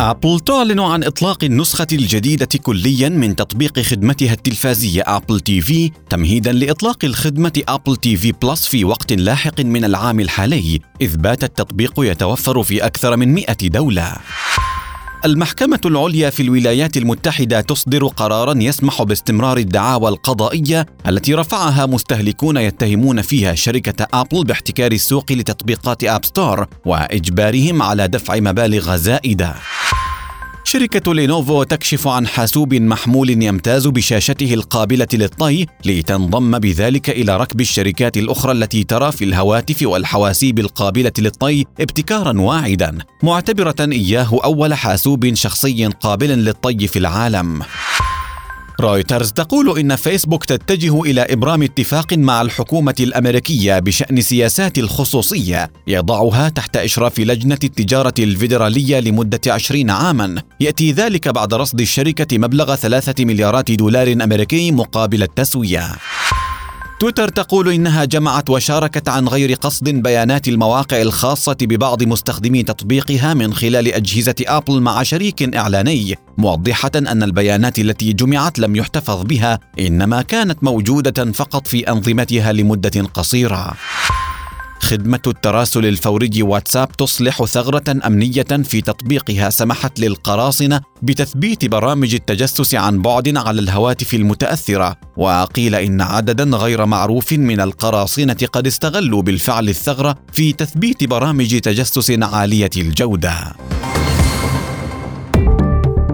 أبل تعلن عن إطلاق النسخة الجديدة كليا من تطبيق خدمتها التلفازية أبل تي في تمهيدا لإطلاق الخدمة أبل تي في بلس في وقت لاحق من العام الحالي إذ بات التطبيق يتوفر في أكثر من 100 دولة. المحكمة العليا في الولايات المتحدة تصدر قرارا يسمح باستمرار الدعاوى القضائية التي رفعها مستهلكون يتهمون فيها شركة أبل باحتكار السوق لتطبيقات آب ستور وإجبارهم على دفع مبالغ زائدة. شركة لينوفو تكشف عن حاسوب محمول يمتاز بشاشته القابلة للطي لتنضم بذلك إلى ركب الشركات الأخرى التي ترى في الهواتف والحواسيب القابلة للطي ابتكارا واعدا معتبرة إياه أول حاسوب شخصي قابل للطي في العالم. رويترز تقول إن فيسبوك تتجه إلى إبرام اتفاق مع الحكومة الأمريكية بشأن سياسات الخصوصية يضعها تحت إشراف لجنة التجارة الفيدرالية لمدة عشرين عاما. يأتي ذلك بعد رصد الشركة مبلغ ثلاثة مليارات دولار أمريكي مقابل التسوية. تويتر تقول إنها جمعت وشاركت عن غير قصد بيانات المواقع الخاصة ببعض مستخدمي تطبيقها من خلال أجهزة آبل مع شريك إعلاني موضحة أن البيانات التي جمعت لم يحتفظ بها إنما كانت موجودة فقط في أنظمتها لمدة قصيرة. خدمة التراسل الفوري واتساب تصلح ثغرة أمنية في تطبيقها سمحت للقراصنة بتثبيت برامج التجسس عن بعد على الهواتف المتأثرة، وقيل إن عددا غير معروف من القراصنة قد استغلوا بالفعل الثغرة في تثبيت برامج تجسس عالية الجودة.